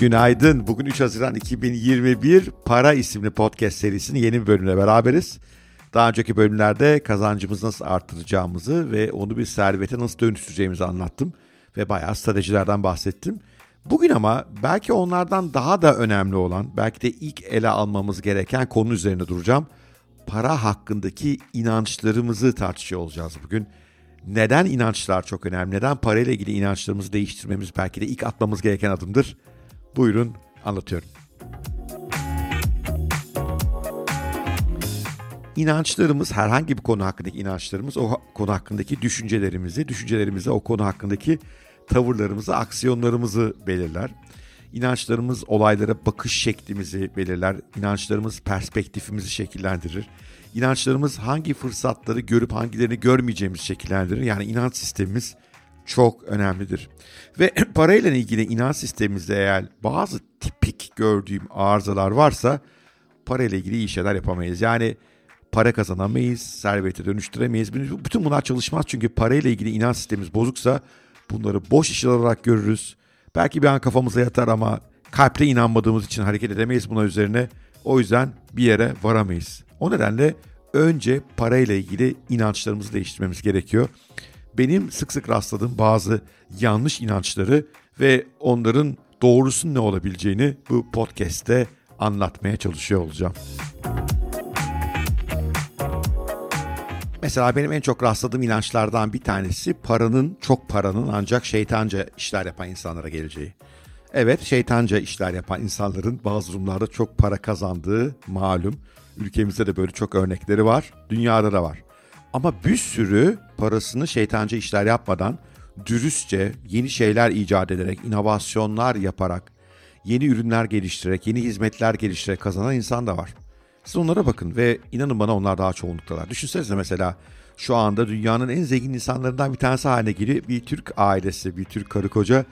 Günaydın. Bugün 3 Haziran 2021 Para isimli podcast serisinin yeni bir bölümüne beraberiz. Daha önceki bölümlerde kazancımızı nasıl arttıracağımızı ve onu bir servete nasıl dönüştüreceğimizi anlattım. Ve bayağı stratejilerden bahsettim. Bugün ama belki onlardan daha da önemli olan, belki de ilk ele almamız gereken konu üzerine duracağım. Para hakkındaki inançlarımızı tartışıyor olacağız bugün. Neden inançlar çok önemli? Neden parayla ilgili inançlarımızı değiştirmemiz belki de ilk atmamız gereken adımdır? Buyurun anlatıyorum. İnançlarımız herhangi bir konu hakkındaki inançlarımız o konu hakkındaki düşüncelerimizi, düşüncelerimizi o konu hakkındaki tavırlarımızı, aksiyonlarımızı belirler. İnançlarımız olaylara bakış şeklimizi belirler. İnançlarımız perspektifimizi şekillendirir. İnançlarımız hangi fırsatları görüp hangilerini görmeyeceğimizi şekillendirir. Yani inanç sistemimiz çok önemlidir. Ve parayla ilgili inanç sistemimizde eğer bazı tipik gördüğüm arızalar varsa parayla ilgili iyi şeyler yapamayız. Yani para kazanamayız, servete dönüştüremeyiz. Bütün bunlar çalışmaz çünkü parayla ilgili inanç sistemimiz bozuksa bunları boş işler olarak görürüz. Belki bir an kafamıza yatar ama kalple inanmadığımız için hareket edemeyiz buna üzerine. O yüzden bir yere varamayız. O nedenle önce parayla ilgili inançlarımızı değiştirmemiz gerekiyor. Benim sık sık rastladığım bazı yanlış inançları ve onların doğrusunun ne olabileceğini bu podcast'te anlatmaya çalışıyor olacağım. Mesela benim en çok rastladığım inançlardan bir tanesi paranın, çok paranın ancak şeytanca işler yapan insanlara geleceği. Evet, şeytanca işler yapan insanların bazı durumlarda çok para kazandığı malum. Ülkemizde de böyle çok örnekleri var, dünyada da var. Ama bir sürü parasını şeytanca işler yapmadan, dürüstçe yeni şeyler icat ederek, inovasyonlar yaparak, yeni ürünler geliştirerek, yeni hizmetler geliştirerek kazanan insan da var. Siz onlara bakın ve inanın bana onlar daha çoğunluktalar. Düşünsenize mesela şu anda dünyanın en zengin insanlarından bir tanesi haline geliyor. Bir Türk ailesi, bir Türk karı koca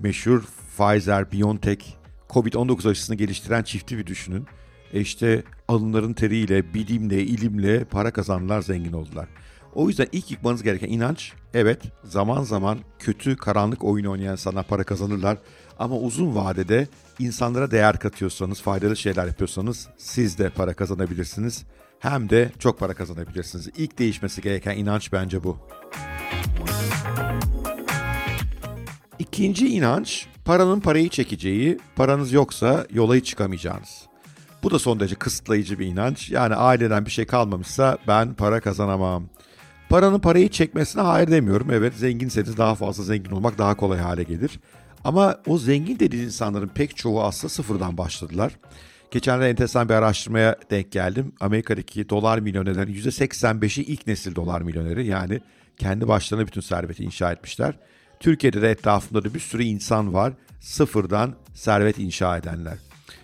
meşhur Pfizer, BioNTech, Covid-19 aşısını geliştiren çifti bir düşünün. E işte alınların teriyle, bilimle, ilimle para kazandılar, zengin oldular. O yüzden ilk yıkmanız gereken inanç, evet zaman zaman kötü, karanlık oyun oynayan insanlar para kazanırlar. Ama uzun vadede insanlara değer katıyorsanız, faydalı şeyler yapıyorsanız siz de para kazanabilirsiniz. Hem de çok para kazanabilirsiniz. İlk değişmesi gereken inanç bence bu. İkinci inanç, paranın parayı çekeceği, paranız yoksa yola çıkamayacağınız. Bu da son derece kısıtlayıcı bir inanç. Yani aileden bir şey kalmamışsa ben para kazanamam. Paranın parayı çekmesine hayır demiyorum. Evet zenginseniz daha fazla zengin olmak daha kolay hale gelir. Ama o zengin dediğiniz insanların pek çoğu aslında sıfırdan başladılar. Geçenlerde enteresan bir araştırmaya denk geldim. Amerika'daki dolar milyonerlerin %85'i ilk nesil dolar milyoneri. Yani kendi başlarına bütün serveti inşa etmişler. Türkiye'de de etrafında da bir sürü insan var sıfırdan servet inşa edenler.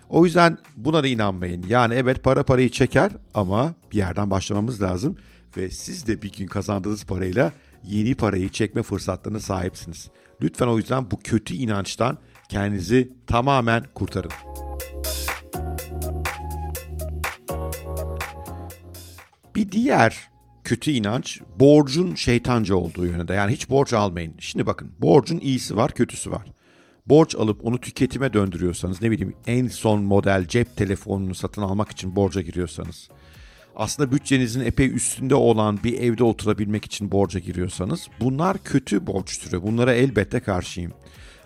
O yüzden buna da inanmayın. Yani evet para parayı çeker ama bir yerden başlamamız lazım. Ve siz de bir gün kazandığınız parayla yeni parayı çekme fırsatlarına sahipsiniz. Lütfen o yüzden bu kötü inançtan kendinizi tamamen kurtarın. Bir diğer kötü inanç borcun şeytanca olduğu yönünde. Yani hiç borç almayın. Şimdi bakın borcun iyisi var kötüsü var. Borç alıp onu tüketime döndürüyorsanız ne bileyim en son model cep telefonunu satın almak için borca giriyorsanız aslında bütçenizin epey üstünde olan bir evde oturabilmek için borca giriyorsanız bunlar kötü borç türü. Bunlara elbette karşıyım.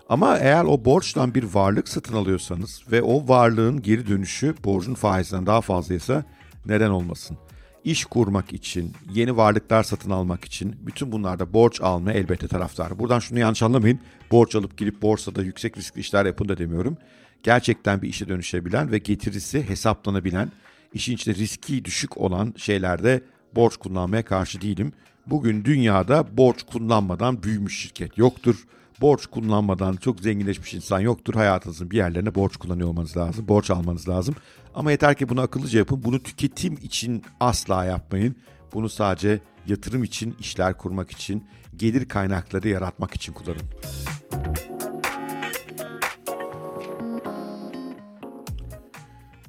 Ama eğer o borçtan bir varlık satın alıyorsanız ve o varlığın geri dönüşü borcun faizinden daha fazlaysa neden olmasın? İş kurmak için, yeni varlıklar satın almak için bütün bunlarda borç alma elbette taraftar. Buradan şunu yanlış anlamayın. Borç alıp girip borsada yüksek riskli işler yapın da demiyorum. Gerçekten bir işe dönüşebilen ve getirisi hesaplanabilen işin içinde riski düşük olan şeylerde borç kullanmaya karşı değilim. Bugün dünyada borç kullanmadan büyümüş şirket yoktur. Borç kullanmadan çok zenginleşmiş insan yoktur. Hayatınızın bir yerlerine borç kullanıyor olmanız lazım. Borç almanız lazım. Ama yeter ki bunu akıllıca yapın. Bunu tüketim için asla yapmayın. Bunu sadece yatırım için, işler kurmak için, gelir kaynakları yaratmak için kullanın.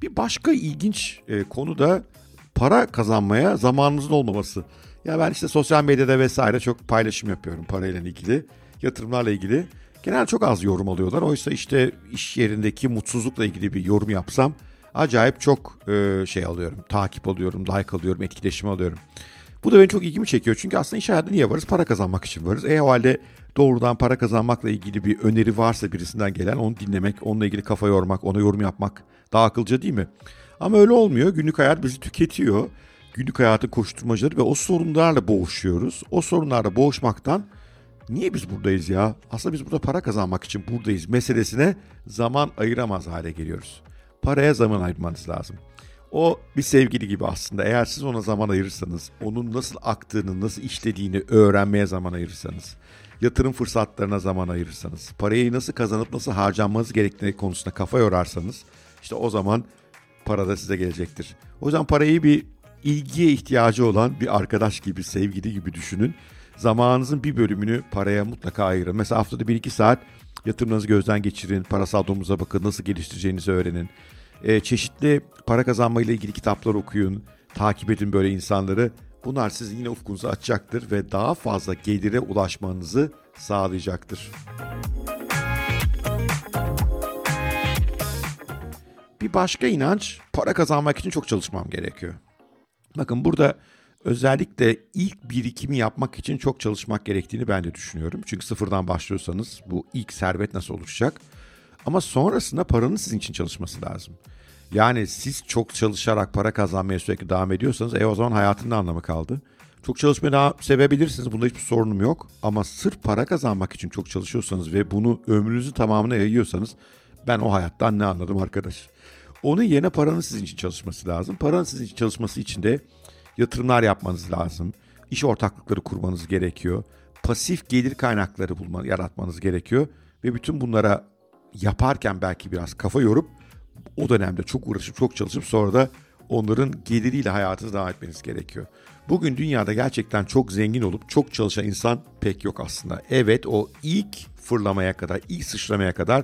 Bir başka ilginç e, konu da para kazanmaya zamanınızın olmaması. Ya ben işte sosyal medyada vesaire çok paylaşım yapıyorum parayla ilgili, yatırımlarla ilgili. Genel çok az yorum alıyorlar. Oysa işte iş yerindeki mutsuzlukla ilgili bir yorum yapsam acayip çok e, şey alıyorum. Takip alıyorum, like alıyorum, etkileşim alıyorum. Bu da benim çok ilgimi çekiyor. Çünkü aslında iş hayatında niye varız? Para kazanmak için varız. E o halde doğrudan para kazanmakla ilgili bir öneri varsa birisinden gelen onu dinlemek, onunla ilgili kafa yormak, ona yorum yapmak daha akılcı değil mi? Ama öyle olmuyor. Günlük hayat bizi tüketiyor. Günlük hayatın koşturmacaları ve o sorunlarla boğuşuyoruz. O sorunlarla boğuşmaktan niye biz buradayız ya? Aslında biz burada para kazanmak için buradayız meselesine zaman ayıramaz hale geliyoruz. Paraya zaman ayırmanız lazım. O bir sevgili gibi aslında. Eğer siz ona zaman ayırırsanız, onun nasıl aktığını, nasıl işlediğini öğrenmeye zaman ayırırsanız, yatırım fırsatlarına zaman ayırırsanız, parayı nasıl kazanıp nasıl harcanmanız gerektiği konusunda kafa yorarsanız, işte o zaman para da size gelecektir. O yüzden parayı bir ilgiye ihtiyacı olan bir arkadaş gibi, sevgili gibi düşünün. Zamanınızın bir bölümünü paraya mutlaka ayırın. Mesela haftada 1-2 saat yatırımlarınızı gözden geçirin, parasal durumunuza bakın, nasıl geliştireceğinizi öğrenin. E, çeşitli para kazanma ile ilgili kitaplar okuyun, takip edin böyle insanları. Bunlar sizin yine ufkunuzu açacaktır ve daha fazla gelire ulaşmanızı sağlayacaktır. Bir başka inanç, para kazanmak için çok çalışmam gerekiyor. Bakın burada özellikle ilk birikimi yapmak için çok çalışmak gerektiğini ben de düşünüyorum. Çünkü sıfırdan başlıyorsanız bu ilk servet nasıl oluşacak? Ama sonrasında paranın sizin için çalışması lazım. Yani siz çok çalışarak para kazanmaya sürekli devam ediyorsanız e o zaman hayatın ne anlamı kaldı? Çok çalışmaya devam sevebilirsiniz. Bunda hiçbir sorunum yok. Ama sırf para kazanmak için çok çalışıyorsanız ve bunu ömrünüzün tamamına yayıyorsanız ben o hayattan ne anladım arkadaş? Onun yerine paranın sizin için çalışması lazım. Paranın sizin için çalışması için de yatırımlar yapmanız lazım. İş ortaklıkları kurmanız gerekiyor. Pasif gelir kaynakları bulma, yaratmanız gerekiyor. Ve bütün bunlara yaparken belki biraz kafa yorup o dönemde çok uğraşıp çok çalışıp sonra da onların geliriyle hayatınızı devam etmeniz gerekiyor. Bugün dünyada gerçekten çok zengin olup çok çalışan insan pek yok aslında. Evet o ilk fırlamaya kadar, ilk sıçramaya kadar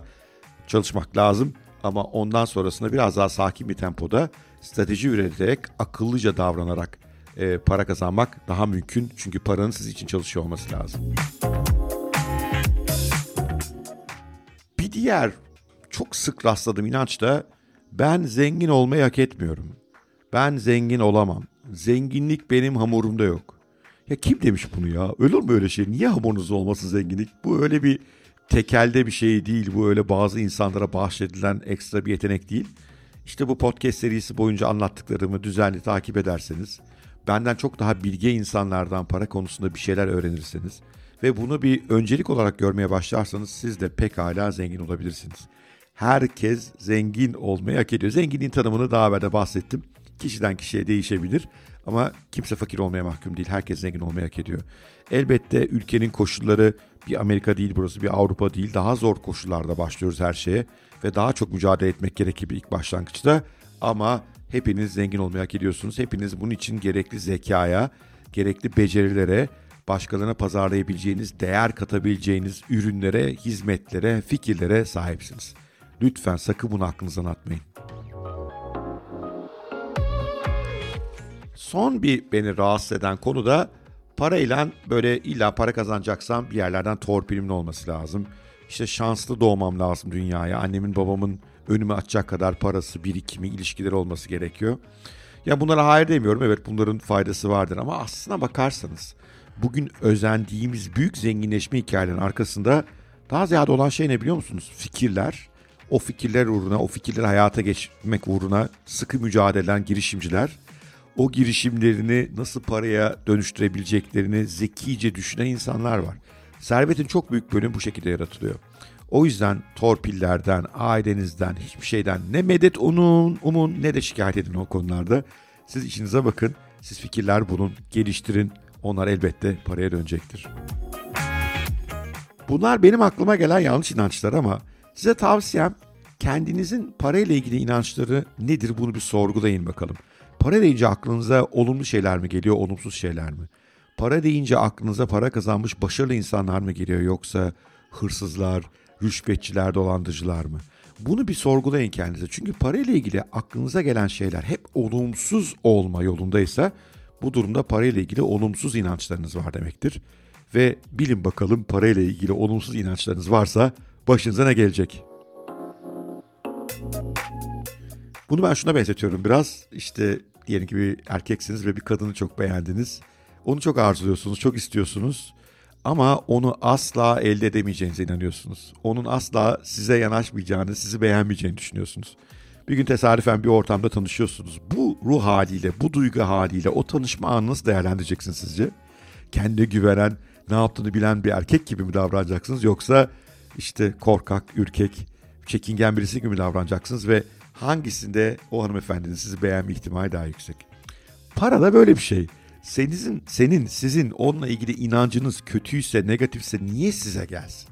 çalışmak lazım. Ama ondan sonrasında biraz daha sakin bir tempoda strateji üreterek, akıllıca davranarak e, para kazanmak daha mümkün. Çünkü paranın siz için çalışıyor olması lazım. Diğer çok sık rastladığım inanç da ben zengin olmayı hak etmiyorum. Ben zengin olamam. Zenginlik benim hamurumda yok. Ya kim demiş bunu ya? Öyle mu öyle şey? Niye hamurunuzda olmasın zenginlik? Bu öyle bir tekelde bir şey değil. Bu öyle bazı insanlara bahşedilen ekstra bir yetenek değil. İşte bu podcast serisi boyunca anlattıklarımı düzenli takip ederseniz, benden çok daha bilge insanlardan para konusunda bir şeyler öğrenirseniz ve bunu bir öncelik olarak görmeye başlarsanız siz de pekala zengin olabilirsiniz. Herkes zengin olmayı hak ediyor. Zenginliğin tanımını daha evvel de bahsettim. Kişiden kişiye değişebilir ama kimse fakir olmaya mahkum değil. Herkes zengin olmayı hak ediyor. Elbette ülkenin koşulları bir Amerika değil burası bir Avrupa değil. Daha zor koşullarda başlıyoruz her şeye ve daha çok mücadele etmek gerekir ilk başlangıçta. Ama hepiniz zengin olmayı hak ediyorsunuz. Hepiniz bunun için gerekli zekaya, gerekli becerilere, başkalarına pazarlayabileceğiniz, değer katabileceğiniz ürünlere, hizmetlere, fikirlere sahipsiniz. Lütfen sakın bunu aklınızdan atmayın. Son bir beni rahatsız eden konu da parayla böyle illa para kazanacaksam bir yerlerden torpilimin olması lazım. İşte şanslı doğmam lazım dünyaya. Annemin babamın önümü açacak kadar parası, birikimi, ilişkileri olması gerekiyor. Ya bunlara hayır demiyorum. Evet bunların faydası vardır ama aslına bakarsanız bugün özendiğimiz büyük zenginleşme hikayelerinin arkasında daha ziyade olan şey ne biliyor musunuz? Fikirler. O fikirler uğruna, o fikirleri hayata geçirmek uğruna sıkı mücadele eden girişimciler o girişimlerini nasıl paraya dönüştürebileceklerini zekice düşünen insanlar var. Servetin çok büyük bölümü bu şekilde yaratılıyor. O yüzden torpillerden, ailenizden, hiçbir şeyden ne medet onun, umun ne de şikayet edin o konularda. Siz işinize bakın, siz fikirler bulun, geliştirin. Onlar elbette paraya dönecektir. Bunlar benim aklıma gelen yanlış inançlar ama size tavsiyem kendinizin parayla ilgili inançları nedir bunu bir sorgulayın bakalım. Para deyince aklınıza olumlu şeyler mi geliyor, olumsuz şeyler mi? Para deyince aklınıza para kazanmış başarılı insanlar mı geliyor yoksa hırsızlar, rüşvetçiler, dolandırıcılar mı? Bunu bir sorgulayın kendinize. Çünkü parayla ilgili aklınıza gelen şeyler hep olumsuz olma yolundaysa bu durumda parayla ilgili olumsuz inançlarınız var demektir. Ve bilin bakalım parayla ilgili olumsuz inançlarınız varsa başınıza ne gelecek? Bunu ben şuna benzetiyorum biraz. İşte diyelim ki bir erkeksiniz ve bir kadını çok beğendiniz. Onu çok arzuluyorsunuz, çok istiyorsunuz. Ama onu asla elde edemeyeceğinize inanıyorsunuz. Onun asla size yanaşmayacağını, sizi beğenmeyeceğini düşünüyorsunuz. Bir gün tesadüfen bir ortamda tanışıyorsunuz. Bu ruh haliyle, bu duygu haliyle o tanışma anını nasıl değerlendireceksiniz sizce? Kendine güvenen, ne yaptığını bilen bir erkek gibi mi davranacaksınız? Yoksa işte korkak, ürkek, çekingen birisi gibi mi davranacaksınız? Ve hangisinde o hanımefendinin sizi beğenme ihtimali daha yüksek? Para da böyle bir şey. Seninizin, senin, sizin onunla ilgili inancınız kötüyse, negatifse niye size gelsin?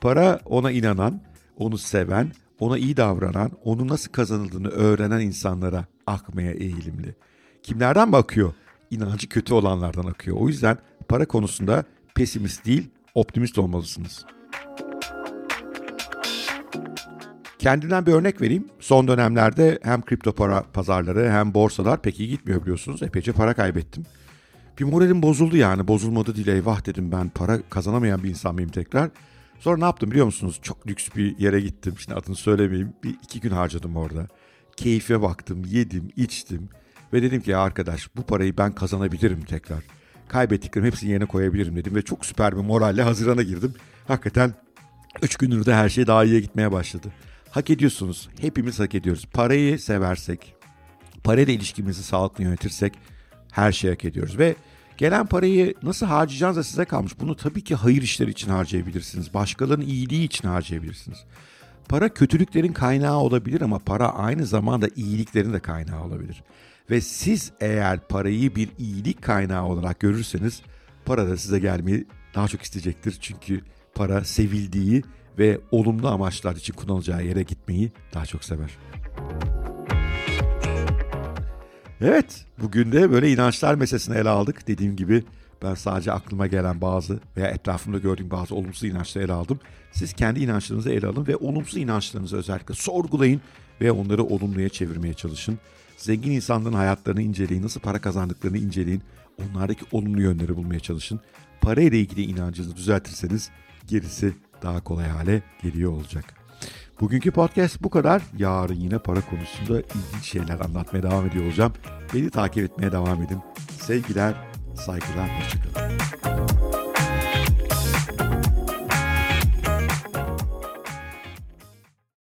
Para ona inanan, onu seven, ona iyi davranan, onu nasıl kazanıldığını öğrenen insanlara akmaya eğilimli. Kimlerden bakıyor? İnancı kötü olanlardan akıyor. O yüzden para konusunda pesimist değil, optimist olmalısınız. Kendimden bir örnek vereyim. Son dönemlerde hem kripto para pazarları hem borsalar pek iyi gitmiyor biliyorsunuz. Epeyce para kaybettim. Bir moralim bozuldu yani. Bozulmadı değil eyvah dedim ben para kazanamayan bir insan mıyım tekrar. Sonra ne yaptım biliyor musunuz? Çok lüks bir yere gittim. Şimdi adını söylemeyeyim. Bir iki gün harcadım orada. Keyfe baktım, yedim, içtim. Ve dedim ki arkadaş bu parayı ben kazanabilirim tekrar. Kaybettiklerim hepsini yerine koyabilirim dedim. Ve çok süper bir moralle Haziran'a girdim. Hakikaten 3 gündür de her şey daha iyiye gitmeye başladı. Hak ediyorsunuz. Hepimiz hak ediyoruz. Parayı seversek, parayla ilişkimizi sağlıklı yönetirsek her şeyi hak ediyoruz. Ve Gelen parayı nasıl harcayacağınız da size kalmış. Bunu tabii ki hayır işleri için harcayabilirsiniz. Başkalarının iyiliği için harcayabilirsiniz. Para kötülüklerin kaynağı olabilir ama para aynı zamanda iyiliklerin de kaynağı olabilir. Ve siz eğer parayı bir iyilik kaynağı olarak görürseniz para da size gelmeyi daha çok isteyecektir. Çünkü para sevildiği ve olumlu amaçlar için kullanılacağı yere gitmeyi daha çok sever. Evet, bugün de böyle inançlar meselesini ele aldık. Dediğim gibi ben sadece aklıma gelen bazı veya etrafımda gördüğüm bazı olumsuz inançları ele aldım. Siz kendi inançlarınızı ele alın ve olumsuz inançlarınızı özellikle sorgulayın ve onları olumluya çevirmeye çalışın. Zengin insanların hayatlarını inceleyin, nasıl para kazandıklarını inceleyin. Onlardaki olumlu yönleri bulmaya çalışın. Para ile ilgili inancınızı düzeltirseniz gerisi daha kolay hale geliyor olacak. Bugünkü podcast bu kadar. Yarın yine para konusunda ilginç şeyler anlatmaya devam ediyor olacağım. Beni takip etmeye devam edin. Sevgiler, saygılar, hoşçakalın.